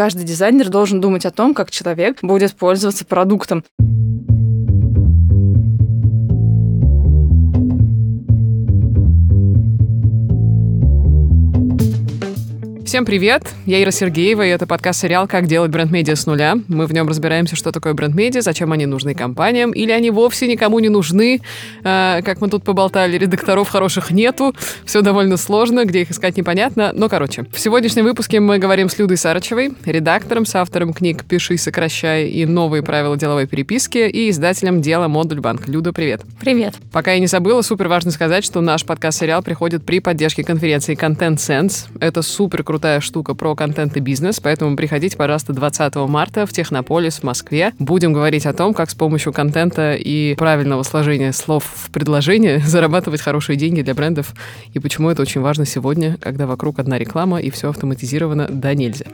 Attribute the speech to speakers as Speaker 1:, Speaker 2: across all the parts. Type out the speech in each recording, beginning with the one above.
Speaker 1: каждый дизайнер должен думать о том, как человек будет пользоваться продуктом.
Speaker 2: Всем привет! Я Ира Сергеева, и это подкаст-сериал «Как делать бренд-медиа с нуля». Мы в нем разбираемся, что такое бренд-медиа, зачем они нужны компаниям, или они вовсе никому не нужны. Э, как мы тут поболтали, редакторов хороших нету, все довольно сложно, где их искать непонятно. Но, короче, в сегодняшнем выпуске мы говорим с Людой Сарычевой, редактором, с автором книг «Пиши, сокращай» и «Новые правила деловой переписки» и издателем «Дела Модуль Банк». Люда, привет!
Speaker 1: Привет!
Speaker 2: Пока я не забыла, супер важно сказать, что наш подкаст-сериал приходит при поддержке конференции Content Sense. Это супер круто крутая штука про контент и бизнес, поэтому приходите, пожалуйста, 20 марта в Технополис в Москве. Будем говорить о том, как с помощью контента и правильного сложения слов в предложение зарабатывать хорошие деньги для брендов и почему это очень важно сегодня, когда вокруг одна реклама и все автоматизировано да нельзя.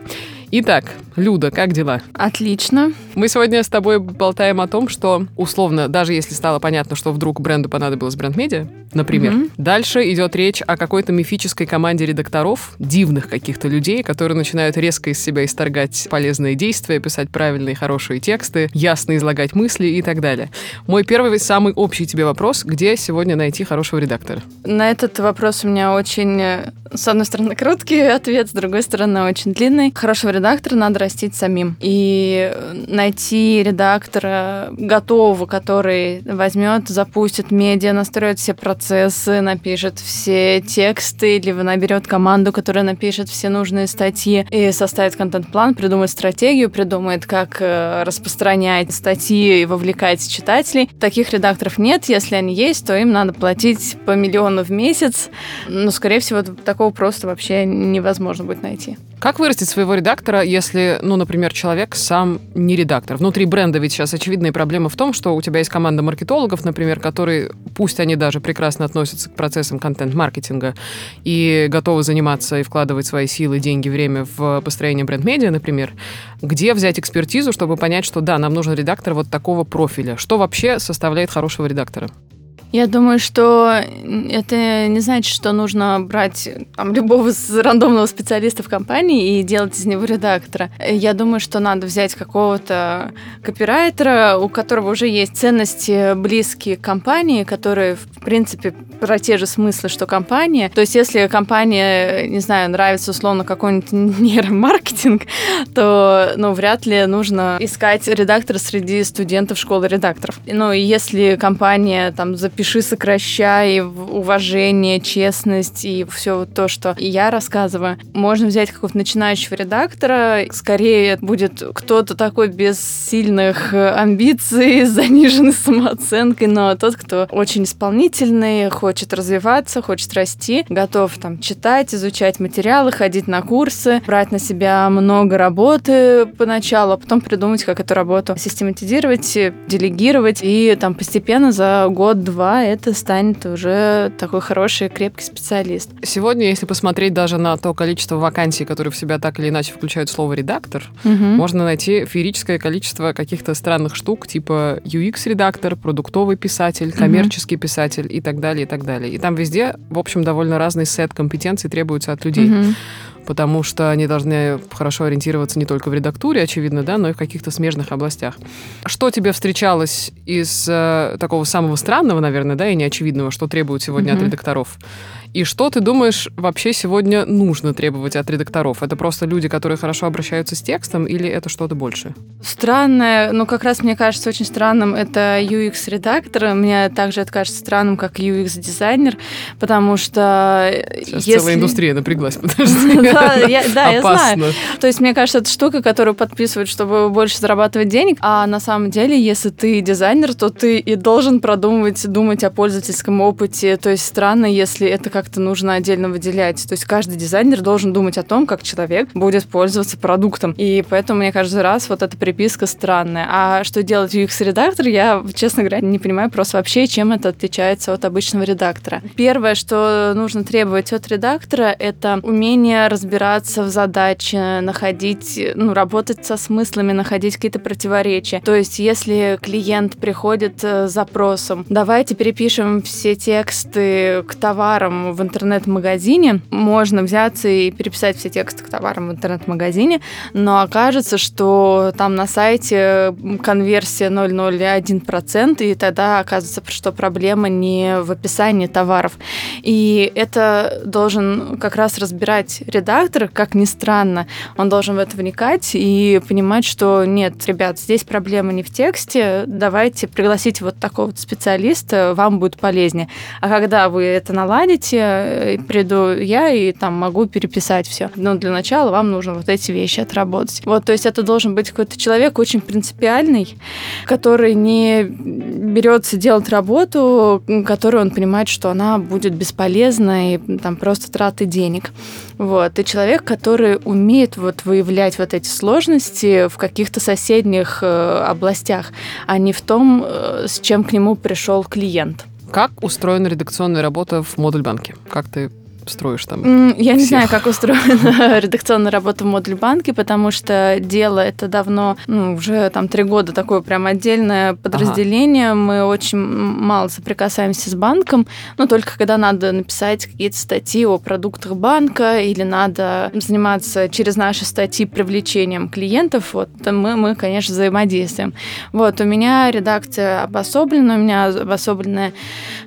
Speaker 2: Итак, Люда, как дела?
Speaker 1: Отлично.
Speaker 2: Мы сегодня с тобой болтаем о том, что, условно, даже если стало понятно, что вдруг бренду понадобилось бренд-медиа, например, mm-hmm. дальше идет речь о какой-то мифической команде редакторов, дивных каких-то людей, которые начинают резко из себя исторгать полезные действия, писать правильные, хорошие тексты, ясно излагать мысли и так далее. Мой первый, самый общий тебе вопрос, где сегодня найти хорошего редактора?
Speaker 1: На этот вопрос у меня очень, э, с одной стороны, короткий ответ, с другой стороны, очень длинный. Хорошего редактора надо растить самим. И найти редактора готового, который возьмет, запустит медиа, настроит все процессы, напишет все тексты, либо наберет команду, которая напишет все нужные статьи и составит контент-план, придумает стратегию, придумает, как э, распространять статьи и вовлекать читателей. Таких редакторов нет. Если они есть, то им надо платить по миллиону в месяц. Но, скорее всего, такого просто вообще невозможно будет найти.
Speaker 2: Как вырастить своего редактора, если, ну, например, человек сам не редактор? Внутри бренда ведь сейчас очевидная проблема в том, что у тебя есть команда маркетологов, например, которые, пусть они даже прекрасно относятся к процессам контент-маркетинга и готовы заниматься и вкладывать свои силы, деньги, время в построение бренд-медиа, например, где взять экспертизу, чтобы понять, что да, нам нужен редактор вот такого профиля? Что вообще составляет хорошего редактора?
Speaker 1: Я думаю, что это не значит, что нужно брать там, любого рандомного специалиста в компании и делать из него редактора. Я думаю, что надо взять какого-то копирайтера, у которого уже есть ценности близкие к компании, которые, в принципе, про те же смыслы, что компания. То есть, если компания, не знаю, нравится условно какой-нибудь нейромаркетинг, то, ну, вряд ли нужно искать редактора среди студентов школы редакторов. Ну, и если компания там запишет пиши, сокращай, уважение, честность и все то, что я рассказываю. Можно взять какого-то начинающего редактора, скорее будет кто-то такой без сильных амбиций, с заниженной самооценкой, но тот, кто очень исполнительный, хочет развиваться, хочет расти, готов там читать, изучать материалы, ходить на курсы, брать на себя много работы поначалу, а потом придумать, как эту работу систематизировать, делегировать и там постепенно за год-два это станет уже такой хороший, крепкий специалист.
Speaker 2: Сегодня, если посмотреть даже на то количество вакансий, которые в себя так или иначе включают слово «редактор», угу. можно найти феерическое количество каких-то странных штук, типа UX-редактор, продуктовый писатель, коммерческий угу. писатель и так далее, и так далее. И там везде, в общем, довольно разный сет компетенций требуется от людей. Угу потому что они должны хорошо ориентироваться не только в редактуре, очевидно, да, но и в каких-то смежных областях. Что тебе встречалось из э, такого самого странного, наверное, да, и неочевидного, что требуют сегодня mm-hmm. от редакторов? И что ты думаешь вообще сегодня нужно требовать от редакторов? Это просто люди, которые хорошо обращаются с текстом, или это что-то больше?
Speaker 1: Странное, ну как раз мне кажется очень странным, это UX-редактор. Мне также это кажется странным, как UX-дизайнер, потому что...
Speaker 2: Сейчас если... целая индустрия напряглась, подожди.
Speaker 1: Да, я знаю. То есть мне кажется, это штука, которую подписывают, чтобы больше зарабатывать денег, а на самом деле, если ты дизайнер, то ты и должен продумывать, думать о пользовательском опыте. То есть странно, если это как как-то нужно отдельно выделять. То есть каждый дизайнер должен думать о том, как человек будет пользоваться продуктом. И поэтому мне каждый раз вот эта переписка странная. А что делать UX-редактор, я, честно говоря, не понимаю просто вообще, чем это отличается от обычного редактора. Первое, что нужно требовать от редактора, это умение разбираться в задаче, находить, ну, работать со смыслами, находить какие-то противоречия. То есть, если клиент приходит с запросом, давайте перепишем все тексты к товарам в интернет-магазине, можно взяться и переписать все тексты к товарам в интернет-магазине, но окажется, что там на сайте конверсия 0,01%, и тогда оказывается, что проблема не в описании товаров. И это должен как раз разбирать редактор, как ни странно. Он должен в это вникать и понимать, что нет, ребят, здесь проблема не в тексте, давайте пригласить вот такого вот специалиста, вам будет полезнее. А когда вы это наладите, э, приду я и там могу переписать все. Но для начала вам нужно вот эти вещи отработать. Вот, то есть это должен быть какой-то человек очень принципиальный, который не берется делать работу, которую он понимает, что она будет бесполезна и там просто траты денег. Вот. И человек, который умеет вот выявлять вот эти сложности в каких-то соседних э, областях, а не в том, э, с чем к нему пришел клиент.
Speaker 2: Как устроена редакционная работа в модуль банке? Как ты строишь там?
Speaker 1: Я всех. не знаю, как устроена редакционная работа в модуль банке, потому что дело это давно, ну, уже там три года такое прям отдельное подразделение. Ага. Мы очень мало соприкасаемся с банком, но только когда надо написать какие-то статьи о продуктах банка или надо заниматься через наши статьи привлечением клиентов, вот мы, мы конечно, взаимодействуем. Вот, у меня редакция обособлена, у меня обособленная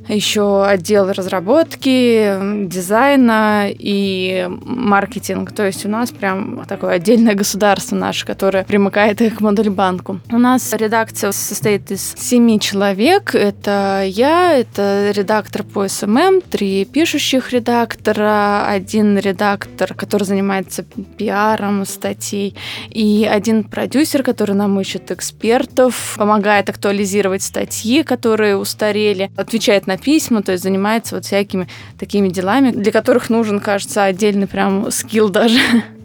Speaker 1: еще отдел разработки, дизайн, дизайна и маркетинг. То есть у нас прям такое отдельное государство наше, которое примыкает к Модульбанку. У нас редакция состоит из семи человек. Это я, это редактор по SMM, три пишущих редактора, один редактор, который занимается пиаром статей, и один продюсер, который нам ищет экспертов, помогает актуализировать статьи, которые устарели, отвечает на письма, то есть занимается вот всякими такими делами, для которых нужен, кажется, отдельный прям скилл даже.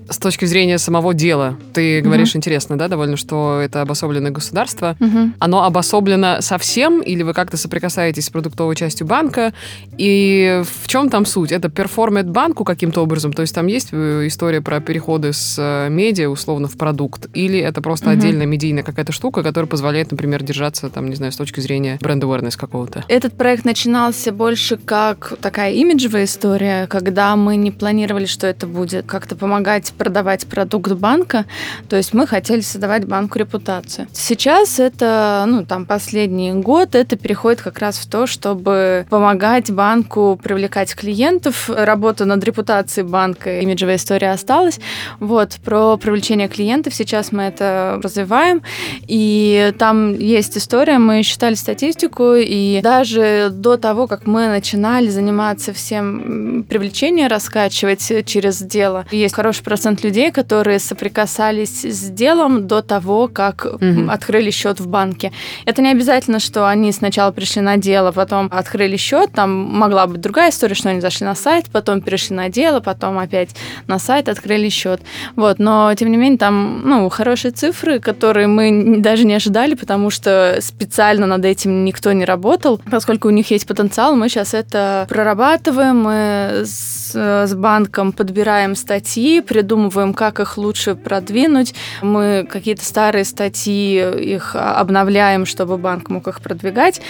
Speaker 2: С точки зрения самого дела, ты говоришь угу. интересно, да, довольно, что это обособленное государство. Угу. Оно обособлено совсем, или вы как-то соприкасаетесь с продуктовой частью банка? И в чем там суть? Это перформит банку каким-то образом? То есть там есть э, история про переходы с э, медиа, условно, в продукт? Или это просто угу. отдельная медийная какая-то штука, которая позволяет, например, держаться, там, не знаю, с точки зрения brand awareness какого-то?
Speaker 1: Этот проект начинался больше как такая имиджевая история, когда мы не планировали, что это будет как-то помогать продавать продукт банка, то есть мы хотели создавать банку репутацию. Сейчас это, ну, там, последний год, это переходит как раз в то, чтобы помогать банку привлекать клиентов. Работа над репутацией банка, имиджевая история осталась. Вот, про привлечение клиентов сейчас мы это развиваем, и там есть история, мы считали статистику, и даже до того, как мы начинали заниматься всем привлечением, раскачивать через дело, есть хороший процесс процент людей, которые соприкасались с делом до того, как угу. открыли счет в банке. Это не обязательно, что они сначала пришли на дело, потом открыли счет. Там могла быть другая история, что они зашли на сайт, потом перешли на дело, потом опять на сайт открыли счет. Вот, но тем не менее там, ну, хорошие цифры, которые мы даже не ожидали, потому что специально над этим никто не работал, поскольку у них есть потенциал, мы сейчас это прорабатываем, мы с, с банком подбираем статьи, придумываем придумываем, как их лучше продвинуть. Мы какие-то старые статьи их обновляем, чтобы банк мог их продвигать.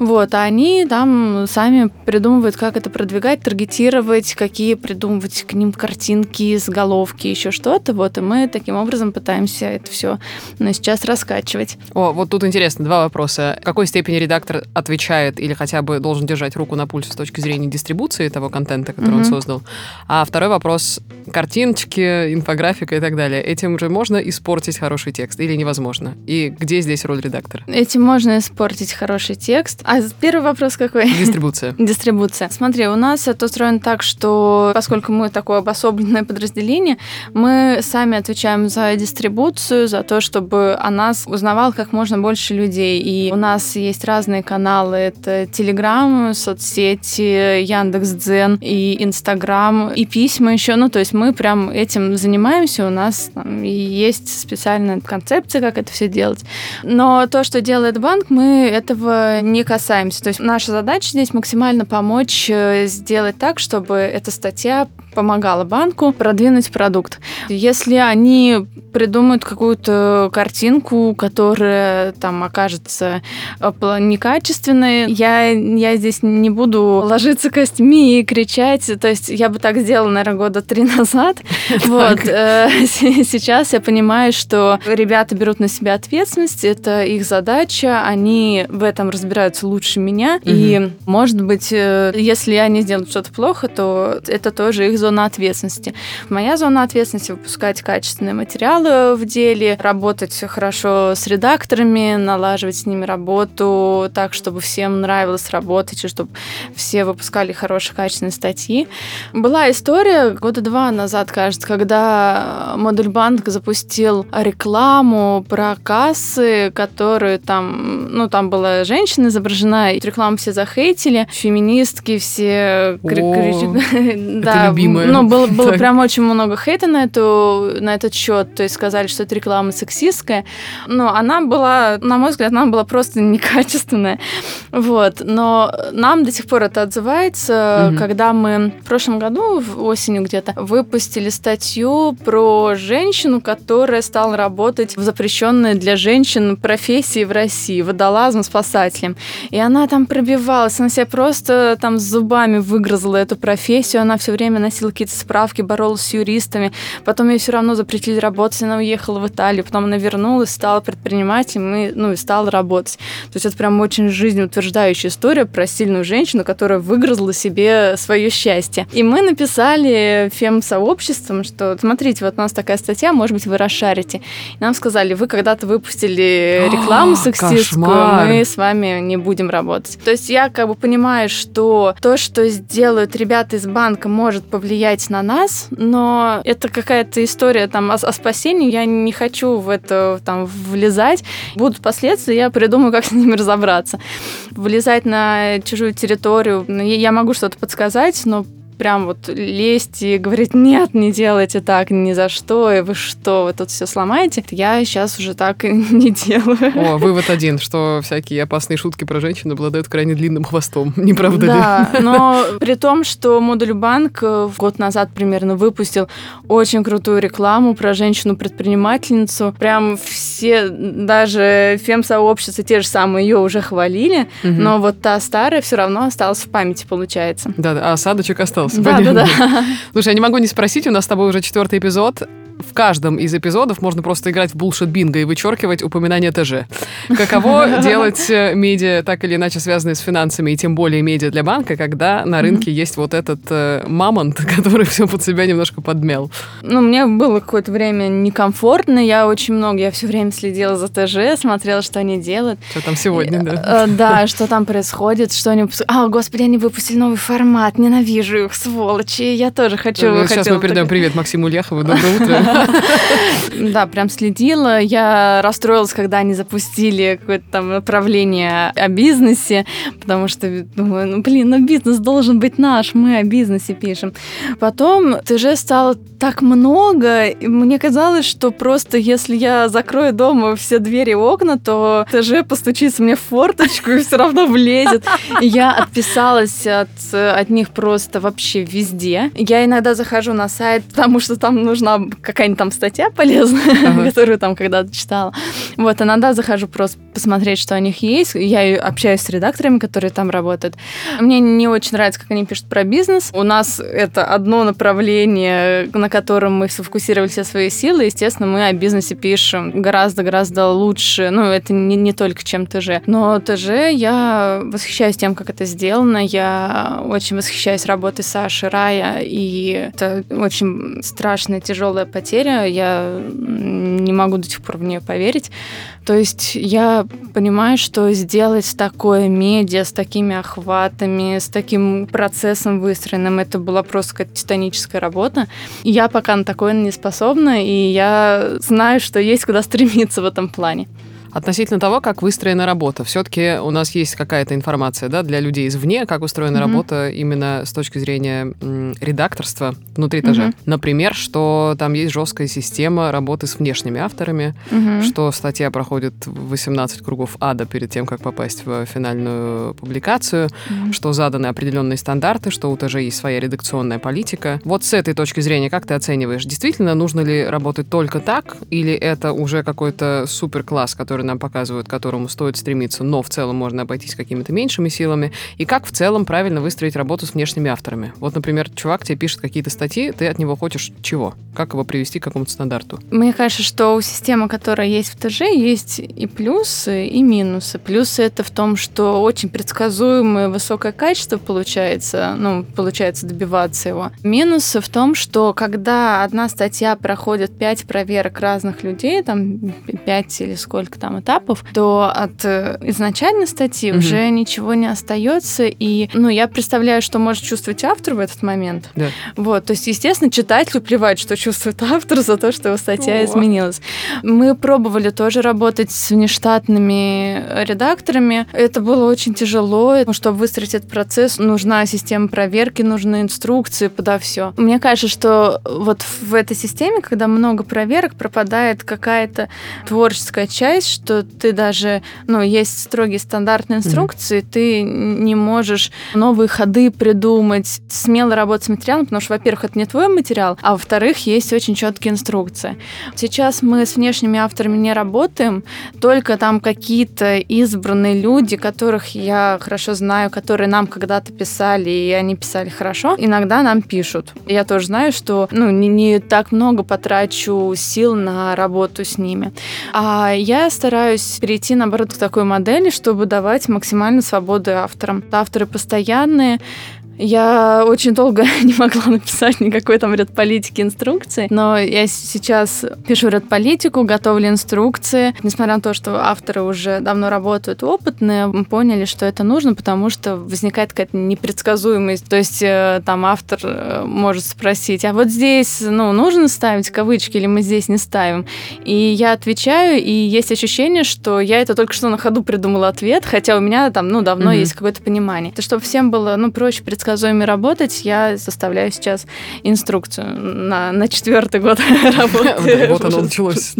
Speaker 1: Вот, а они там сами придумывают, как это продвигать, таргетировать, какие придумывать к ним картинки, заголовки, еще что-то. Вот, и мы таким образом пытаемся это все ну, сейчас раскачивать.
Speaker 2: О, вот тут интересно, два вопроса. В какой степени редактор отвечает или хотя бы должен держать руку на пульсе с точки зрения дистрибуции того контента, который mm-hmm. он создал? А второй вопрос. Картиночки, инфографика и так далее. Этим же можно испортить хороший текст или невозможно? И где здесь роль редактора?
Speaker 1: Этим можно испортить хороший текст. А первый вопрос какой?
Speaker 2: Дистрибуция.
Speaker 1: Дистрибуция. Смотри, у нас это устроено так, что поскольку мы такое обособленное подразделение, мы сами отвечаем за дистрибуцию, за то, чтобы о нас узнавал как можно больше людей. И у нас есть разные каналы. Это Телеграм, соцсети, Яндекс.Дзен и Инстаграм, и письма еще. Ну, то есть мы прям этим этим занимаемся, у нас там, есть специальная концепция, как это все делать. Но то, что делает банк, мы этого не касаемся. То есть наша задача здесь максимально помочь э, сделать так, чтобы эта статья помогала банку продвинуть продукт. Если они придумают какую-то картинку, которая там окажется э, некачественной, я, я здесь не буду ложиться костьми и кричать. То есть я бы так сделала, наверное, года три назад. Вот. Э, сейчас я понимаю, что ребята берут на себя ответственность, это их задача, они в этом разбираются лучше меня. И, может быть, э, если они сделают что-то плохо, то это тоже их зона ответственности. Моя зона ответственности выпускать качественные материалы в деле, работать хорошо с редакторами, налаживать с ними работу так, чтобы всем нравилось работать, и чтобы все выпускали хорошие качественные статьи. Была история года два назад, кажется, когда Модуль Банк запустил рекламу про кассы, которую там, ну, там была женщина изображена, и рекламу все захейтили, феминистки все...
Speaker 2: О, да, любимое.
Speaker 1: Ну, было, было прям очень много хейта на, эту, на этот счет. То есть сказали, что это реклама сексистская. Но она была, на мой взгляд, она была просто некачественная. Вот. Но нам до сих пор это отзывается, угу. когда мы в прошлом году, в осенью где-то, выпустили статью про женщину, которая стала работать в запрещенной для женщин профессии в России, водолазом, спасателем. И она там пробивалась, она себя просто там зубами выгрызла эту профессию, она все время носила какие-то какие-то справки, боролась с юристами. Потом ей все равно запретили работать, она уехала в Италию. Потом она вернулась, стала предпринимателем и, ну, и стала работать. То есть это прям очень жизнеутверждающая история про сильную женщину, которая выгрызла себе свое счастье. И мы написали фем-сообществом, что смотрите, вот у нас такая статья, может быть, вы расшарите. И нам сказали, вы когда-то выпустили рекламу сексистскую, мы с вами не будем работать. То есть я как бы понимаю, что то, что сделают ребята из банка, может повлиять влиять на нас, но это какая-то история там о, о спасении, я не хочу в это там влезать. Будут последствия, я придумаю, как с ними разобраться. Влезать на чужую территорию, я могу что-то подсказать, но прям вот лезть и говорить, нет, не делайте так, ни за что, и вы что, вы тут все сломаете, я сейчас уже так не делаю.
Speaker 2: О, вывод один, что всякие опасные шутки про женщин обладают крайне длинным хвостом, не правда
Speaker 1: да, ли? но при том, что Модуль Банк э, год назад примерно выпустил очень крутую рекламу про женщину-предпринимательницу, прям все, даже фем-сообщества, те же самые ее уже хвалили, угу. но вот та старая все равно осталась в памяти, получается.
Speaker 2: Да, а осадочек остался остался.
Speaker 1: Да, да, да.
Speaker 2: Слушай, я не могу не спросить, у нас с тобой уже четвертый эпизод в каждом из эпизодов можно просто играть в булшит бинго и вычеркивать упоминание ТЖ. Каково делать э, медиа, так или иначе связанные с финансами, и тем более медиа для банка, когда на рынке есть вот этот э, мамонт, который все под себя немножко подмел?
Speaker 1: Ну, мне было какое-то время некомфортно, я очень много, я все время следила за ТЖ, смотрела, что они делают.
Speaker 2: Что там сегодня, да?
Speaker 1: Э, да, что там происходит, что они... А, господи, они выпустили новый формат, ненавижу их, сволочи, я тоже хочу...
Speaker 2: Ну, сейчас мы передаем привет Максиму Ляхову, доброе утро.
Speaker 1: Да, прям следила. Я расстроилась, когда они запустили какое-то там направление о бизнесе, потому что думаю, ну блин, ну бизнес должен быть наш, мы о бизнесе пишем. Потом ты же стало так много, и мне казалось, что просто если я закрою дома все двери и окна, то ТЖ постучится мне в форточку и все равно влезет. И я отписалась от, от них просто вообще везде. Я иногда захожу на сайт, потому что там нужна какая-нибудь там статья полезная, ага. которую там когда-то читала. Вот, иногда захожу просто посмотреть, что у них есть. Я общаюсь с редакторами, которые там работают. Мне не очень нравится, как они пишут про бизнес. У нас это одно направление, на котором мы сфокусировали все свои силы. Естественно, мы о бизнесе пишем гораздо-гораздо лучше. Ну, это не, не только чем ТЖ. Но ТЖ я восхищаюсь тем, как это сделано. Я очень восхищаюсь работой Саши Рая. И это очень страшная, тяжелая потеря я не могу до сих пор в нее поверить. То есть я понимаю, что сделать такое медиа с такими охватами, с таким процессом выстроенным, это была просто какая-то титаническая работа. Я пока на такое не способна, и я знаю, что есть куда стремиться в этом плане.
Speaker 2: Относительно того, как выстроена работа, все-таки у нас есть какая-то информация да, для людей извне, как устроена mm-hmm. работа именно с точки зрения м, редакторства внутри этажа. Mm-hmm. Например, что там есть жесткая система работы с внешними авторами, mm-hmm. что статья проходит 18 кругов ада перед тем, как попасть в финальную публикацию, mm-hmm. что заданы определенные стандарты, что у ТЖ есть своя редакционная политика. Вот с этой точки зрения, как ты оцениваешь, действительно нужно ли работать только так, или это уже какой-то супер-класс, который нам показывают, к которому стоит стремиться, но в целом можно обойтись какими-то меньшими силами, и как в целом правильно выстроить работу с внешними авторами? Вот, например, чувак тебе пишет какие-то статьи, ты от него хочешь чего? Как его привести к какому-то стандарту?
Speaker 1: Мне кажется, что у системы, которая есть в ТЖ, есть и плюсы, и минусы. Плюсы это в том, что очень предсказуемое высокое качество получается, ну, получается добиваться его. Минусы в том, что когда одна статья проходит пять проверок разных людей, там пять или сколько там этапов, то от э, изначальной статьи угу. уже ничего не остается. И, ну, я представляю, что может чувствовать автор в этот момент.
Speaker 2: Да.
Speaker 1: Вот, то есть, естественно, читателю плевать, что чувствует автор за то, что его статья О. изменилась. Мы пробовали тоже работать с внештатными редакторами. Это было очень тяжело, чтобы выстроить этот процесс, нужна система проверки, нужны инструкции подо все. Мне кажется, что вот в этой системе, когда много проверок, пропадает какая-то творческая часть, что ты даже, ну, есть строгие стандартные инструкции, mm-hmm. ты не можешь новые ходы придумать, смело работать с материалом, потому что, во-первых, это не твой материал, а во-вторых, есть очень четкие инструкции. Сейчас мы с внешними авторами не работаем, только там какие-то избранные люди, которых я хорошо знаю, которые нам когда-то писали, и они писали хорошо, иногда нам пишут. Я тоже знаю, что ну, не, не так много потрачу сил на работу с ними. А я стараюсь перейти, наоборот, к такой модели, чтобы давать максимально свободу авторам. Авторы постоянные, я очень долго не могла написать никакой там ряд политики инструкции, но я сейчас пишу ряд политику, готовлю инструкции. Несмотря на то, что авторы уже давно работают опытные, мы поняли, что это нужно, потому что возникает какая-то непредсказуемость. То есть э, там автор э, может спросить, а вот здесь ну, нужно ставить кавычки или мы здесь не ставим? И я отвечаю, и есть ощущение, что я это только что на ходу придумала ответ, хотя у меня там ну, давно mm-hmm. есть какое-то понимание. Это чтобы всем было ну, проще предсказать предсказуемо работать, я составляю сейчас инструкцию на, на четвертый год работы.
Speaker 2: Вот оно началось.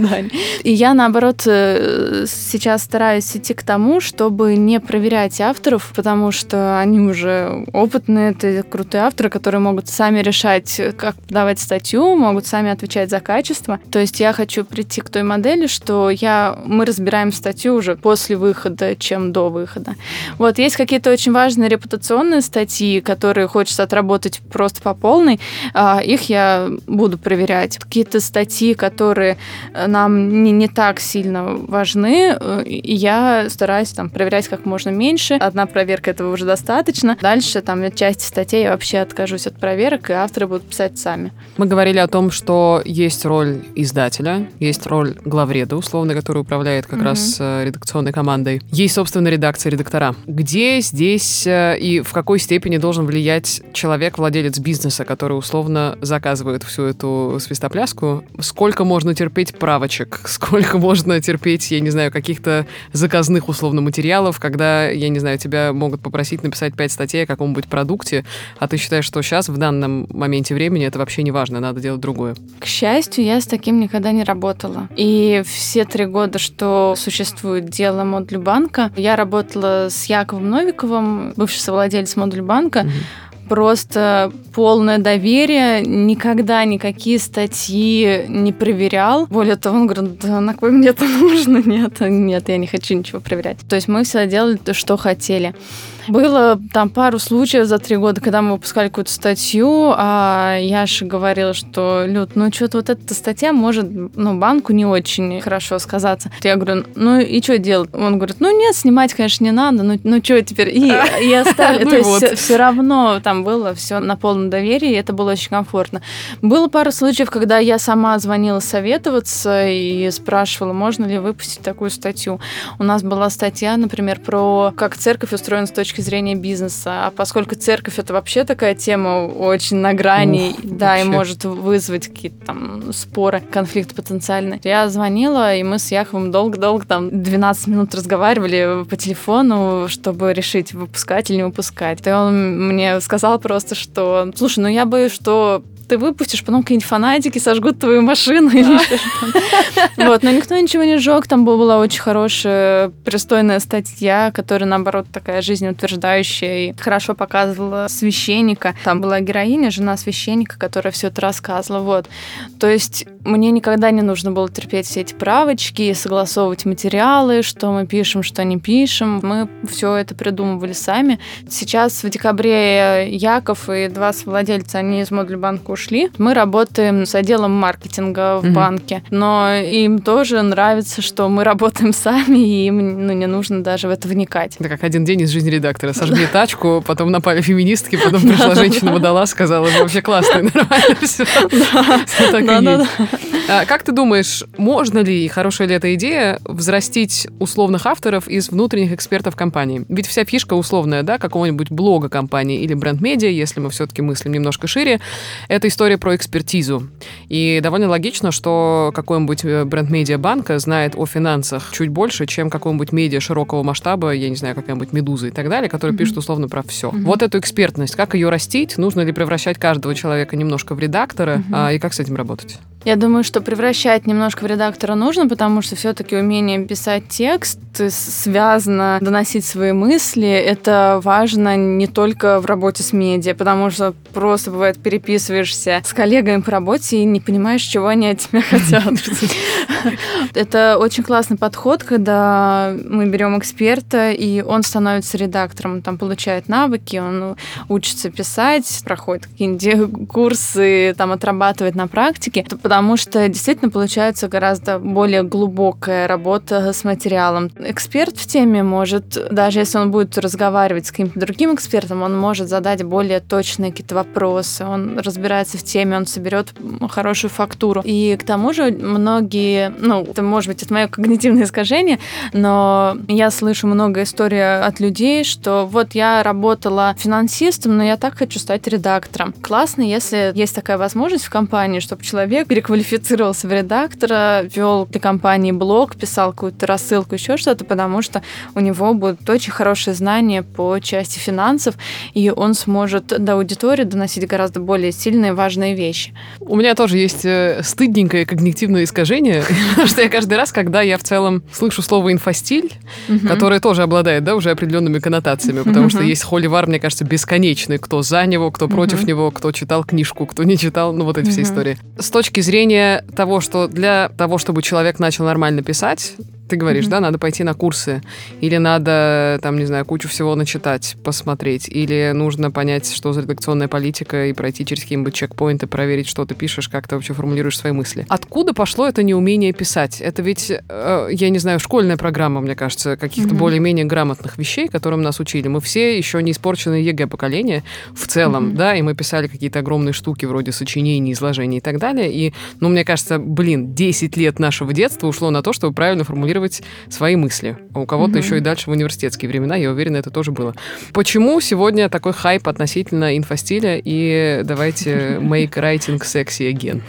Speaker 1: И я, наоборот, э, сейчас стараюсь идти к тому, чтобы не проверять авторов, потому что они уже опытные, это крутые авторы, которые могут сами решать, как подавать статью, могут сами отвечать за качество. То есть я хочу прийти к той модели, что я, мы разбираем статью уже после выхода, чем до выхода. Вот есть какие-то очень важные репутационные статьи, которые хочется отработать просто по полной, а, их я буду проверять. Какие-то статьи, которые э, нам не, не так сильно важны, э, я стараюсь там проверять как можно меньше. Одна проверка этого уже достаточно. Дальше там части статей я вообще откажусь от проверок, и авторы будут писать сами.
Speaker 2: Мы говорили о том, что есть роль издателя, есть роль главреда, условно, который управляет как mm-hmm. раз э, редакционной командой. Есть, собственно, редакция редактора. Где здесь и в какой степени должен должен влиять человек, владелец бизнеса, который условно заказывает всю эту свистопляску? Сколько можно терпеть правочек? Сколько можно терпеть, я не знаю, каких-то заказных условно материалов, когда, я не знаю, тебя могут попросить написать пять статей о каком-нибудь продукте, а ты считаешь, что сейчас, в данном моменте времени, это вообще не важно, надо делать другое?
Speaker 1: К счастью, я с таким никогда не работала. И все три года, что существует дело модуль банка, я работала с Яковом Новиковым, бывший совладелец модуль банка, просто полное доверие, никогда никакие статьи не проверял. Более того, он говорит, да на кой мне это нужно? Нет, нет, я не хочу ничего проверять. То есть мы всегда делали то, что хотели. Было там пару случаев за три года, когда мы выпускали какую-то статью, а Яша говорила, что, Люд, ну что-то вот эта статья может, ну, банку не очень хорошо сказаться. Я говорю, ну и что делать? Он говорит, ну нет, снимать, конечно, не надо, ну, ну что теперь? И, и оставили. Ну То есть все равно там там было все на полном доверии, и это было очень комфортно. Было пару случаев, когда я сама звонила советоваться и спрашивала, можно ли выпустить такую статью. У нас была статья, например, про как церковь устроена с точки зрения бизнеса. А поскольку церковь это вообще такая тема очень на грани, Ух, да, вообще. и может вызвать какие-то там споры, конфликт потенциальный. Я звонила, и мы с Яховым долго-долго там 12 минут разговаривали по телефону, чтобы решить, выпускать или не выпускать. И он мне сказал просто, что, слушай, ну я боюсь, что ты выпустишь, потом какие-нибудь фанатики сожгут твою машину. Вот, но никто ничего не сжег, там была очень хорошая, пристойная статья, которая, наоборот, такая жизнеутверждающая и хорошо показывала священника. Там была героиня, жена священника, которая все это рассказывала. Вот. То есть мне никогда не нужно было терпеть все эти правочки, согласовывать материалы, что мы пишем, что не пишем. Мы все это придумывали сами. Сейчас в декабре Яков и два совладельца, они из модуля банка ушли. Мы работаем с отделом маркетинга в mm-hmm. банке, но им тоже нравится, что мы работаем сами, и им ну, не нужно даже в это вникать.
Speaker 2: Это как один день из жизни редактора. Сожгли тачку, потом напали феминистки, потом пришла женщина-водолаз, сказала, вообще классные, нормально все. А Как ты думаешь, можно ли, хорошая ли эта идея, взрастить условных авторов из внутренних экспертов компании? Ведь вся фишка условная, да, какого-нибудь блога компании или бренд-медиа, если мы все-таки мыслим немножко шире, это история про экспертизу. И довольно логично, что какой-нибудь э, бренд-медиа банка знает о финансах чуть больше, чем какой-нибудь медиа широкого масштаба, я не знаю, какая-нибудь «Медуза» и так далее, который mm-hmm. пишет условно про все. Mm-hmm. Вот эту экспертность, как ее растить, нужно ли превращать каждого человека немножко в редактора, mm-hmm. а, и как с этим работать?
Speaker 1: Я думаю, что превращать немножко в редактора нужно, потому что все-таки умение писать текст, связано доносить свои мысли, это важно не только в работе с медиа, потому что просто бывает переписываешься с коллегами по работе и не понимаешь, чего они от тебя хотят. Это очень классный подход, когда мы берем эксперта, и он становится редактором, там получает навыки, он учится писать, проходит какие-нибудь курсы, там отрабатывает на практике, потому что действительно получается гораздо более глубокая работа с материалом. Эксперт в теме может, даже если он будет разговаривать с каким-то другим экспертом, он может задать более точные какие-то вопросы, он разбирается в теме, он соберет хорошую фактуру. И к тому же многие, ну, это может быть это мое когнитивное искажение, но я слышу много историй от людей, что вот я работала финансистом, но я так хочу стать редактором. Классно, если есть такая возможность в компании, чтобы человек переквалифицировался в редактора, вел для компании блог, писал какую-то рассылку, еще что-то, потому что у него будут очень хорошие знания по части финансов, и он сможет до аудитории доносить гораздо более сильные, важные вещи.
Speaker 2: У меня тоже есть э, стыдненькое когнитивное искажение, потому что я каждый раз, когда я в целом слышу слово инфостиль, которое тоже обладает, да, уже определенными коннотациями, потому что есть холивар, мне кажется, бесконечный, кто за него, кто против него, кто читал книжку, кто не читал, ну вот эти все истории. С точки зрения зрения того, что для того, чтобы человек начал нормально писать, ты говоришь, mm-hmm. да, надо пойти на курсы, или надо, там, не знаю, кучу всего начитать, посмотреть, или нужно понять, что за редакционная политика, и пройти через какие-нибудь чекпоинты, проверить, что ты пишешь, как ты вообще формулируешь свои мысли. Откуда пошло это неумение писать? Это ведь, э, я не знаю, школьная программа, мне кажется, каких-то mm-hmm. более-менее грамотных вещей, которым нас учили. Мы все еще не испорченные ЕГЭ поколение в целом, mm-hmm. да, и мы писали какие-то огромные штуки вроде сочинений, изложений и так далее, и, ну, мне кажется, блин, 10 лет нашего детства ушло на то, чтобы правильно формулировать формулировать свои мысли. А у кого-то угу. еще и дальше в университетские времена, я уверена, это тоже было. Почему сегодня такой хайп относительно инфостиля и давайте make writing sexy again?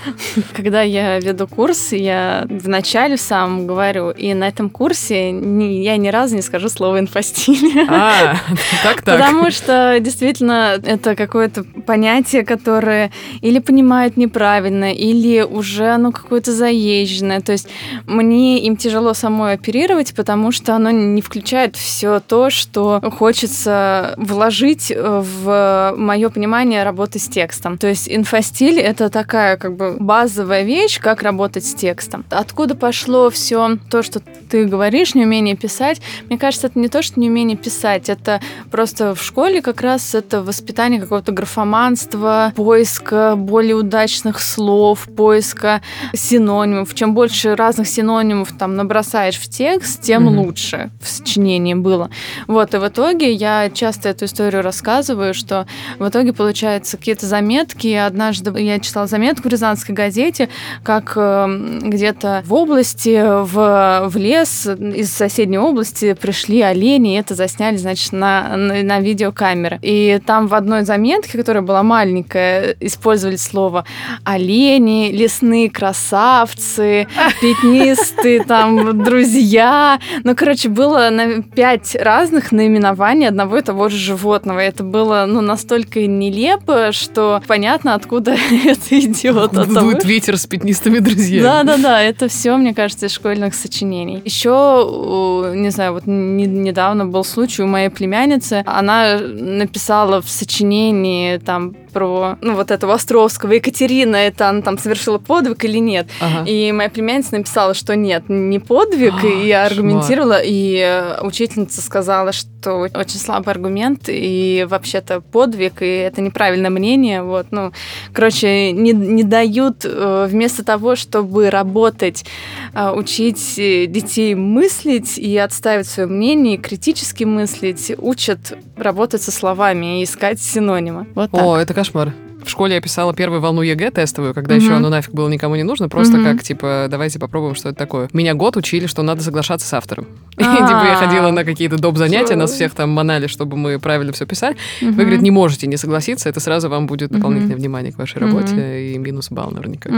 Speaker 1: Когда я веду курс, я вначале сам говорю, и на этом курсе я ни разу не скажу слово инфостиль.
Speaker 2: А, так-так.
Speaker 1: Потому что действительно это какое-то понятие, которое или понимают неправильно, или уже ну какое-то заезженное. То есть мне им тяжело самому самой оперировать, потому что оно не включает все то, что хочется вложить э, в мое понимание работы с текстом. То есть инфостиль — это такая как бы базовая вещь, как работать с текстом. Откуда пошло все то, что ты говоришь, неумение писать? Мне кажется, это не то, что неумение писать, это просто в школе как раз это воспитание какого-то графоманства, поиска более удачных слов, поиска синонимов. Чем больше разных синонимов там набросать вникаешь в текст, тем mm-hmm. лучше в сочинении было. Вот, и в итоге я часто эту историю рассказываю, что в итоге получается какие-то заметки. Однажды я читала заметку в Рязанской газете, как э, где-то в области, в, в лес из соседней области пришли олени, и это засняли, значит, на, на, на видеокамеры. И там в одной заметке, которая была маленькая, использовали слово олени, лесные красавцы, пятнистые там друзья. Ну, короче, было на пять разных наименований одного и того же животного. Это было, ну, настолько нелепо, что понятно, откуда это идет.
Speaker 2: Дует ветер с пятнистыми друзьями.
Speaker 1: Да-да-да, это все, мне кажется, из школьных сочинений. Еще, не знаю, вот недавно был случай у моей племянницы. Она написала в сочинении там про, ну, вот этого Островского, Екатерина, это она там совершила подвиг или нет. Ага. И моя племянница написала, что нет, не подвиг, а, и я аргументировала, и э, учительница сказала, что очень слабый аргумент, и вообще-то подвиг, и это неправильное мнение, вот, ну, короче, не, не дают э, вместо того, чтобы работать, э, учить детей мыслить и отстаивать свое мнение, критически мыслить, учат работать со словами и искать синонимы. Вот так.
Speaker 2: О, это, кошмар. В школе я писала первую волну ЕГЭ тестовую, когда mm-hmm. еще оно нафиг было никому не нужно, просто mm-hmm. как, типа, давайте попробуем, что это такое. Меня год учили, что надо соглашаться с автором. И, типа, я ходила на какие-то доп. занятия, нас всех там манали, чтобы мы правильно все писали. Вы, говорит, не можете не согласиться, это сразу вам будет дополнительное внимание к вашей работе и минус балл наверняка.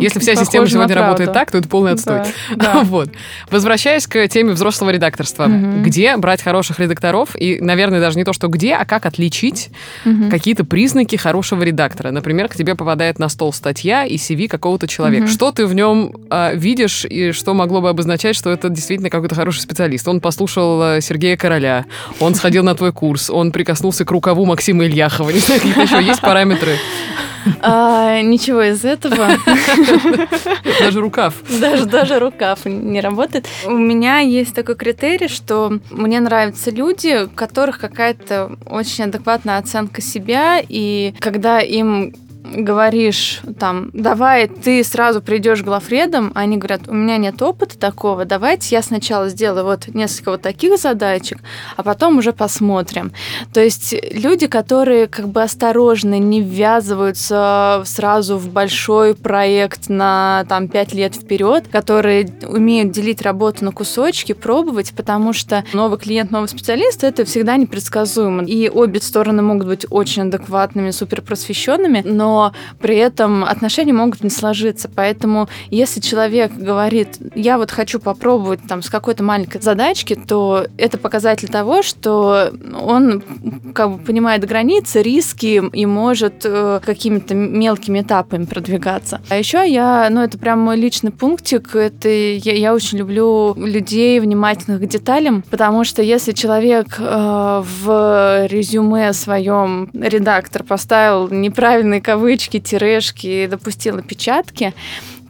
Speaker 2: Если вся система сегодня работает так, то это полный отстой. Вот. Возвращаясь к теме взрослого редакторства. Где брать хороших редакторов? И, наверное, даже не то, что где, а как отличить какие-то признаки хорошего редактора редактора. Например, к тебе попадает на стол статья и CV какого-то человека. Mm-hmm. Что ты в нем э, видишь и что могло бы обозначать, что это действительно какой-то хороший специалист? Он послушал э, Сергея Короля, он сходил на твой курс, он прикоснулся к рукаву Максима Ильяхова. Не знаю, какие еще есть параметры.
Speaker 1: А, ничего из этого.
Speaker 2: Даже рукав.
Speaker 1: Даже, даже рукав не работает. У меня есть такой критерий, что мне нравятся люди, у которых какая-то очень адекватная оценка себя, и когда им говоришь там, давай ты сразу придешь главредом, они говорят, у меня нет опыта такого, давайте я сначала сделаю вот несколько вот таких задачек, а потом уже посмотрим. То есть люди, которые как бы осторожны, не ввязываются сразу в большой проект на там пять лет вперед, которые умеют делить работу на кусочки, пробовать, потому что новый клиент, новый специалист это всегда непредсказуемо. И обе стороны могут быть очень адекватными, супер просвещенными, при этом отношения могут не сложиться. Поэтому если человек говорит, я вот хочу попробовать там с какой-то маленькой задачки, то это показатель того, что он как бы понимает границы, риски и может э, какими-то мелкими этапами продвигаться. А еще я, ну это прям мой личный пунктик, это я, я очень люблю людей внимательных к деталям, потому что если человек э, в резюме своем редактор поставил неправильные кавычки, кавычки, тирешки, допустила печатки,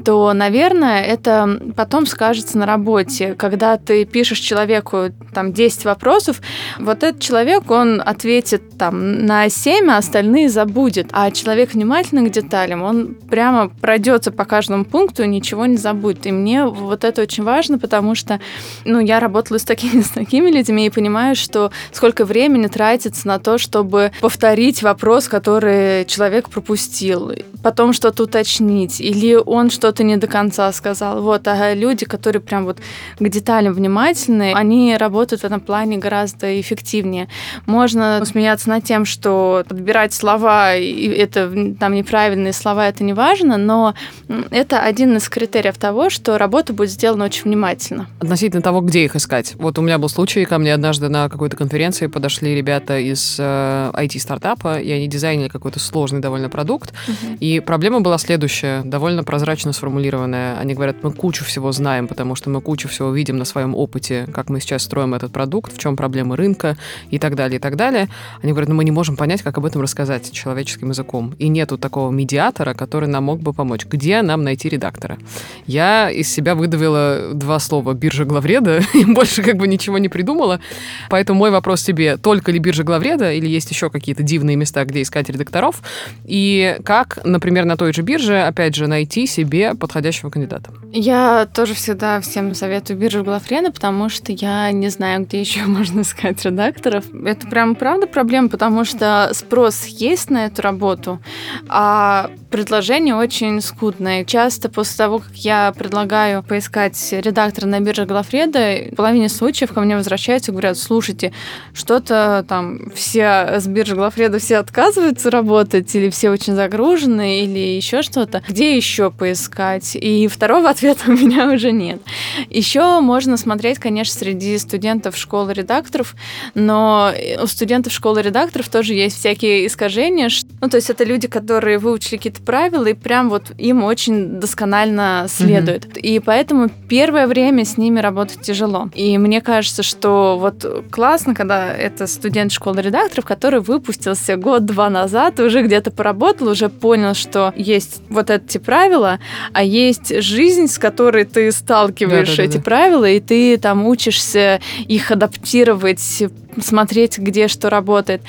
Speaker 1: то, наверное, это потом скажется на работе. Когда ты пишешь человеку там 10 вопросов, вот этот человек, он ответит там на 7, а остальные забудет. А человек внимательный к деталям, он прямо пройдется по каждому пункту и ничего не забудет. И мне вот это очень важно, потому что, ну, я работала с такими, с такими людьми и понимаю, что сколько времени тратится на то, чтобы повторить вопрос, который человек пропустил, потом что-то уточнить, или он что что-то не до конца сказал. Вот, а люди, которые прям вот к деталям внимательны, они работают в этом плане гораздо эффективнее. Можно смеяться над тем, что подбирать слова, и это там неправильные слова, это не важно, но это один из критериев того, что работа будет сделана очень внимательно.
Speaker 2: Относительно того, где их искать. Вот у меня был случай, ко мне однажды на какой-то конференции подошли ребята из э, IT-стартапа, и они дизайнили какой-то сложный довольно продукт. Uh-huh. И проблема была следующая, довольно прозрачно сформулированное. Они говорят, мы кучу всего знаем, потому что мы кучу всего видим на своем опыте, как мы сейчас строим этот продукт, в чем проблемы рынка и так далее, и так далее. Они говорят, ну мы не можем понять, как об этом рассказать человеческим языком. И нету такого медиатора, который нам мог бы помочь. Где нам найти редактора? Я из себя выдавила два слова «биржа главреда», и больше как бы ничего не придумала. Поэтому мой вопрос тебе, только ли биржа главреда, или есть еще какие-то дивные места, где искать редакторов? И как, например, на той же бирже, опять же, найти себе подходящего кандидата?
Speaker 1: Я тоже всегда всем советую биржу Глафрена, потому что я не знаю, где еще можно искать редакторов. Это прям правда проблема, потому что спрос есть на эту работу, а предложение очень скудное. Часто после того, как я предлагаю поискать редактора на бирже Глафреда, в половине случаев ко мне возвращаются и говорят, слушайте, что-то там все с биржи Глафреда все отказываются работать, или все очень загружены, или еще что-то. Где еще поискать? И второго ответа у меня уже нет. Еще можно смотреть, конечно, среди студентов школы редакторов, но у студентов школы редакторов тоже есть всякие искажения. Ну, то есть это люди, которые выучили какие-то правила, и прям вот им очень досконально следует. Mm-hmm. И поэтому первое время с ними работать тяжело. И мне кажется, что вот классно, когда это студент школы редакторов, который выпустился год-два назад, уже где-то поработал, уже понял, что есть вот эти правила, а есть жизнь, с которой ты сталкиваешь да, да, эти да. правила, и ты там учишься их адаптировать смотреть, где что работает,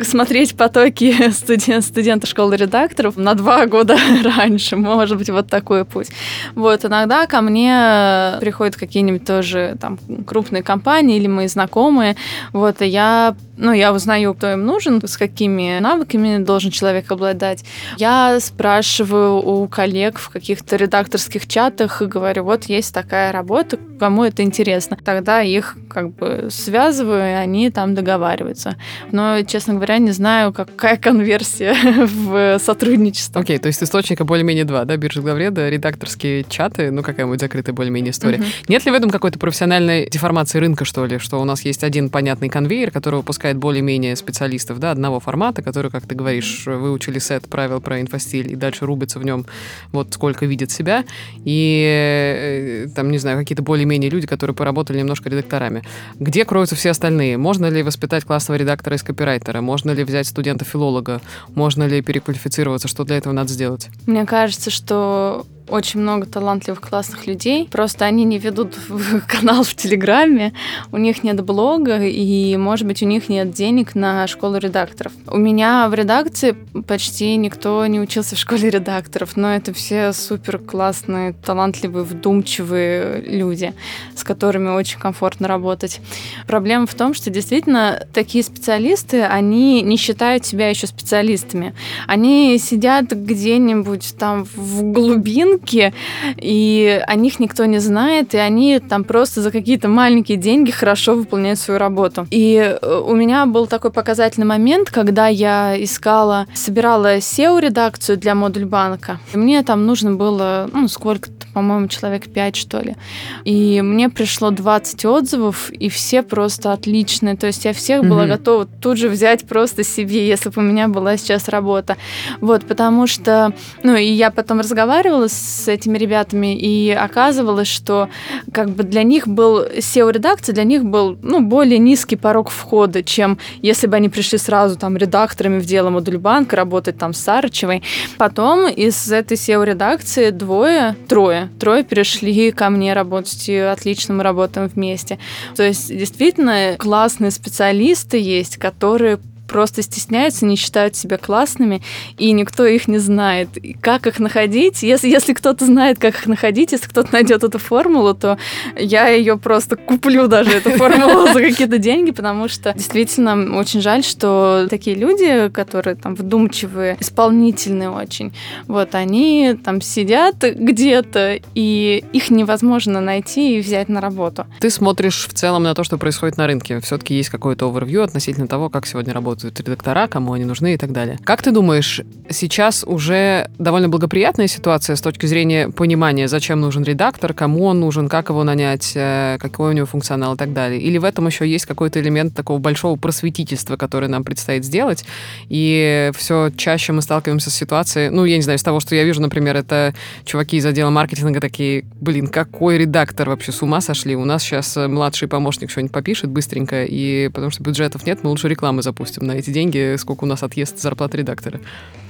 Speaker 1: смотреть потоки студент, студентов школы редакторов на два года раньше, может быть, вот такой путь. Вот, иногда ко мне приходят какие-нибудь тоже там крупные компании или мои знакомые, вот, и я ну, я узнаю, кто им нужен, с какими навыками должен человек обладать. Я спрашиваю у коллег в каких-то редакторских чатах и говорю, вот есть такая работа, кому это интересно. Тогда их как бы связываю, и они там договариваются. Но, честно говоря, не знаю, какая конверсия в сотрудничество.
Speaker 2: Окей, okay, то есть источника более-менее два, да, биржа главреда, редакторские чаты, ну, какая-нибудь закрытая более-менее история. Uh-huh. Нет ли в этом какой-то профессиональной деформации рынка, что ли, что у нас есть один понятный конвейер, который выпускает более-менее специалистов, да, одного формата, которые, как ты говоришь, выучили сет правил про инфостиль и дальше рубятся в нем вот сколько видят себя, и э, там, не знаю, какие-то более-менее люди, которые поработали немножко редакторами. Где кроются все остальные? Можно ли воспитать классного редактора из копирайтера? Можно ли взять студента-филолога? Можно ли переквалифицироваться? Что для этого надо сделать?
Speaker 1: Мне кажется, что очень много талантливых, классных людей. Просто они не ведут канал в Телеграме, у них нет блога, и, может быть, у них нет денег на школу редакторов. У меня в редакции почти никто не учился в школе редакторов, но это все супер классные, талантливые, вдумчивые люди, с которыми очень комфортно работать. Проблема в том, что действительно такие специалисты, они не считают себя еще специалистами. Они сидят где-нибудь там в глубинке, рынке, и о них никто не знает, и они там просто за какие-то маленькие деньги хорошо выполняют свою работу. И э, у меня был такой показательный момент, когда я искала, собирала SEO-редакцию для модуль банка. Мне там нужно было, ну, сколько-то, по-моему, человек 5, что ли. И мне пришло 20 отзывов, и все просто отличные. То есть я всех mm-hmm. была готова тут же взять просто себе, если бы у меня была сейчас работа. Вот, потому что, ну, и я потом разговаривала с с этими ребятами, и оказывалось, что как бы для них был SEO-редакция, для них был ну, более низкий порог входа, чем если бы они пришли сразу там редакторами в дело Модульбанка, работать там с Сарычевой. Потом из этой SEO-редакции двое, трое, трое перешли ко мне работать, и отлично мы работаем вместе. То есть действительно классные специалисты есть, которые просто стесняются, не считают себя классными, и никто их не знает. И как их находить? Если, если кто-то знает, как их находить, если кто-то найдет эту формулу, то я ее просто куплю даже, эту формулу за какие-то деньги, потому что действительно очень жаль, что такие люди, которые там вдумчивые, исполнительные очень, вот они там сидят где-то, и их невозможно найти и взять на работу.
Speaker 2: Ты смотришь в целом на то, что происходит на рынке. Все-таки есть какой-то овервью относительно того, как сегодня работает работают редактора, кому они нужны и так далее. Как ты думаешь, сейчас уже довольно благоприятная ситуация с точки зрения понимания, зачем нужен редактор, кому он нужен, как его нанять, э, какой у него функционал и так далее? Или в этом еще есть какой-то элемент такого большого просветительства, который нам предстоит сделать, и все чаще мы сталкиваемся с ситуацией, ну, я не знаю, с того, что я вижу, например, это чуваки из отдела маркетинга такие, блин, какой редактор вообще, с ума сошли, у нас сейчас э, младший помощник что-нибудь попишет быстренько, и потому что бюджетов нет, мы лучше рекламы запустим на эти деньги, сколько у нас отъест зарплат редактора.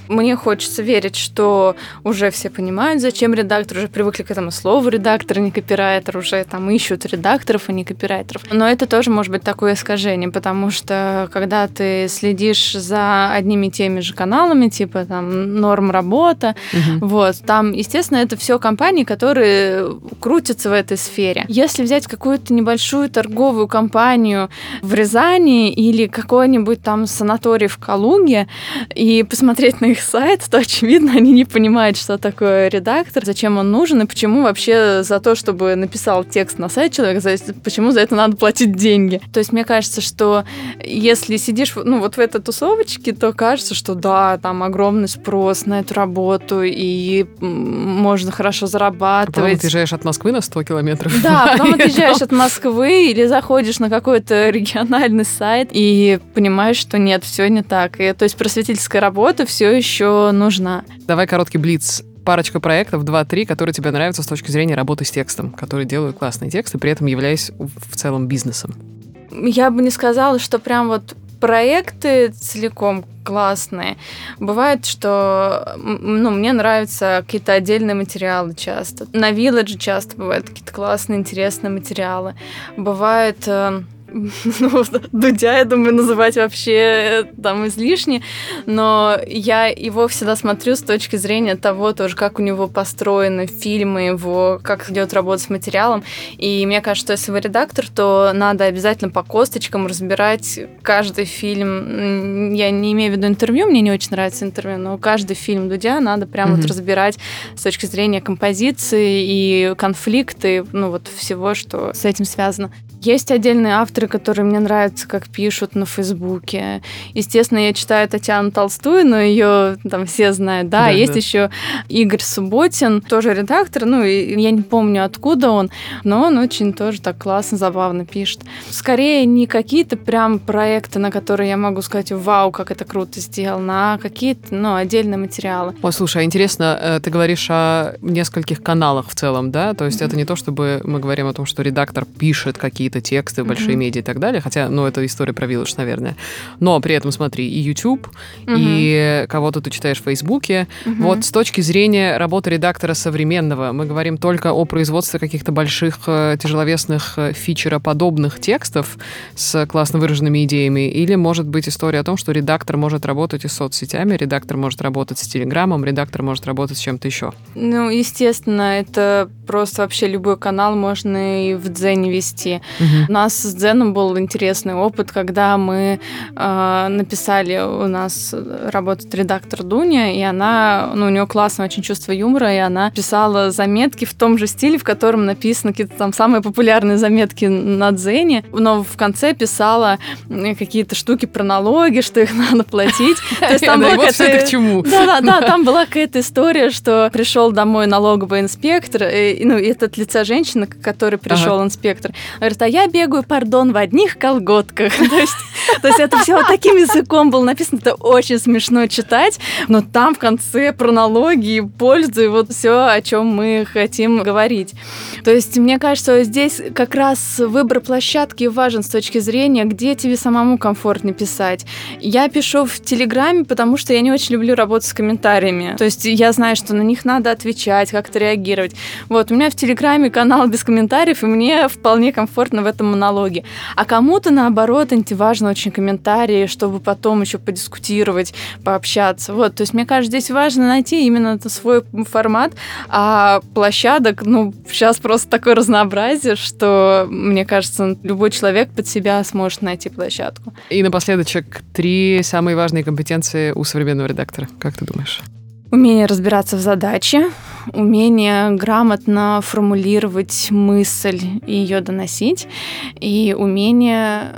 Speaker 1: Мне хочется верить, что уже все понимают, зачем редактор, уже привыкли к этому слову редактор, не копирайтер, уже там ищут редакторов, а не копирайтеров. Но это тоже может быть такое искажение, потому что когда ты следишь за одними и теми же каналами, типа там норм работа, угу. вот, там, естественно, это все компании, которые крутятся в этой сфере. Если взять какую-то небольшую торговую компанию в Рязани или какой-нибудь там санаторий в Калуге и посмотреть на их сайт, то, очевидно, они не понимают, что такое редактор, зачем он нужен и почему вообще за то, чтобы написал текст на сайт человек, почему за это надо платить деньги. То есть мне кажется, что если сидишь ну, вот в этой тусовочке, то кажется, что да, там огромный спрос на эту работу, и можно хорошо зарабатывать. А потом
Speaker 2: отъезжаешь от Москвы на 100 километров.
Speaker 1: Да, потом отъезжаешь от Москвы или заходишь на какой-то региональный сайт и понимаешь, что нет, все не так. И, то есть просветительская работа все еще нужна.
Speaker 2: Давай короткий блиц парочка проектов, два-три, которые тебе нравятся с точки зрения работы с текстом, которые делают классные тексты, при этом являясь в целом бизнесом?
Speaker 1: Я бы не сказала, что прям вот проекты целиком классные. Бывает, что ну, мне нравятся какие-то отдельные материалы часто. На Village часто бывают какие-то классные, интересные материалы. Бывает э, ну, Дудя, я думаю, называть вообще э, там излишне, но я его всегда смотрю с точки зрения того тоже, как у него построены фильмы, его, как идет работа с материалом, и мне кажется, что если вы редактор, то надо обязательно по косточкам разбирать каждый фильм. Я не имею в виду интервью, мне не очень нравится интервью, но каждый фильм Дудя надо прямо mm-hmm. вот разбирать с точки зрения композиции и конфликты, ну вот всего, что с этим связано. Есть отдельные авторы, которые мне нравятся, как пишут на Фейсбуке. Естественно, я читаю Татьяну Толстую, но ее там все знают, да. да есть да. еще Игорь Субботин, тоже редактор, ну, я не помню, откуда он, но он очень тоже так классно, забавно пишет. Скорее, не какие-то прям проекты, на которые я могу сказать, вау, как это круто сделано, а какие-то, ну, отдельные материалы.
Speaker 2: О, слушай, а интересно, э, ты говоришь о нескольких каналах в целом, да? То есть mm-hmm. это не то, чтобы мы говорим о том, что редактор пишет какие-то какие-то тексты, mm-hmm. большие медиа и так далее. Хотя, ну, это история про Village, наверное. Но при этом, смотри, и YouTube, mm-hmm. и кого-то ты читаешь в Фейсбуке. Mm-hmm. Вот с точки зрения работы редактора современного, мы говорим только о производстве каких-то больших э, тяжеловесных э, фичероподобных текстов с классно выраженными идеями, или может быть история о том, что редактор может работать и с соцсетями, редактор может работать с Телеграмом, редактор может работать с чем-то еще.
Speaker 1: Ну, естественно, это просто вообще любой канал можно и в Дзене вести. Угу. У нас с Дзеном был интересный опыт, когда мы э, написали, у нас работает редактор Дуня, и она, ну, у нее классное очень чувство юмора, и она писала заметки в том же стиле, в котором написаны какие-то там самые популярные заметки на Дзене, но в конце писала какие-то штуки про налоги, что их надо платить.
Speaker 2: То есть там была какая-то... к чему.
Speaker 1: Да-да-да, там была какая-то история, что пришел домой налоговый инспектор, и, ну, этот лица женщины, который пришел инспектор, говорит, а я бегаю, пардон, в одних колготках. То есть, то есть это все вот таким языком было написано, это очень смешно читать, но там в конце про налоги и пользу, и вот все, о чем мы хотим говорить. То есть мне кажется, здесь как раз выбор площадки важен с точки зрения, где тебе самому комфортно писать. Я пишу в Телеграме, потому что я не очень люблю работать с комментариями. То есть я знаю, что на них надо отвечать, как-то реагировать. Вот, у меня в Телеграме канал без комментариев, и мне вполне комфортно в этом монологе. А кому-то, наоборот, антиважно очень комментарии, чтобы потом еще подискутировать, пообщаться. Вот, то есть мне кажется, здесь важно найти именно свой формат, а площадок, ну, сейчас просто такое разнообразие, что, мне кажется, любой человек под себя сможет найти площадку.
Speaker 2: И напоследочек, три самые важные компетенции у современного редактора. Как ты думаешь?
Speaker 1: Умение разбираться в задаче, умение грамотно формулировать мысль и ее доносить, и умение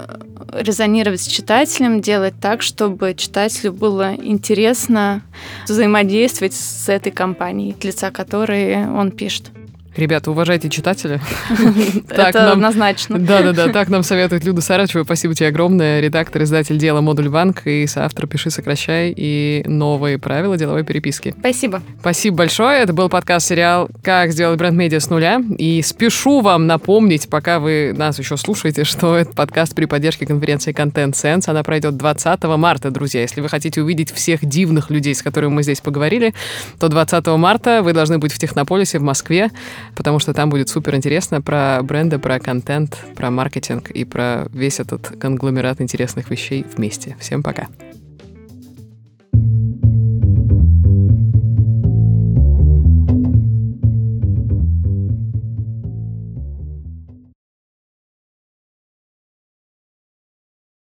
Speaker 1: резонировать с читателем, делать так, чтобы читателю было интересно взаимодействовать с этой компанией, от лица которой он пишет.
Speaker 2: Ребята, уважайте читателя.
Speaker 1: Это однозначно.
Speaker 2: Да-да-да, так нам советует Люда Сарачева. Спасибо тебе огромное. Редактор, издатель дела «Модуль Банк» и соавтор «Пиши, сокращай» и новые правила деловой переписки.
Speaker 1: Спасибо.
Speaker 2: Спасибо большое. Это был подкаст-сериал «Как сделать бренд-медиа с нуля». И спешу вам напомнить, пока вы нас еще слушаете, что этот подкаст при поддержке конференции Content Sense. Она пройдет 20 марта, друзья. Если вы хотите увидеть всех дивных людей, с которыми мы здесь поговорили, то 20 марта вы должны быть в Технополисе в Москве, потому что там будет супер интересно про бренды, про контент, про маркетинг и про весь этот конгломерат интересных вещей вместе. Всем пока.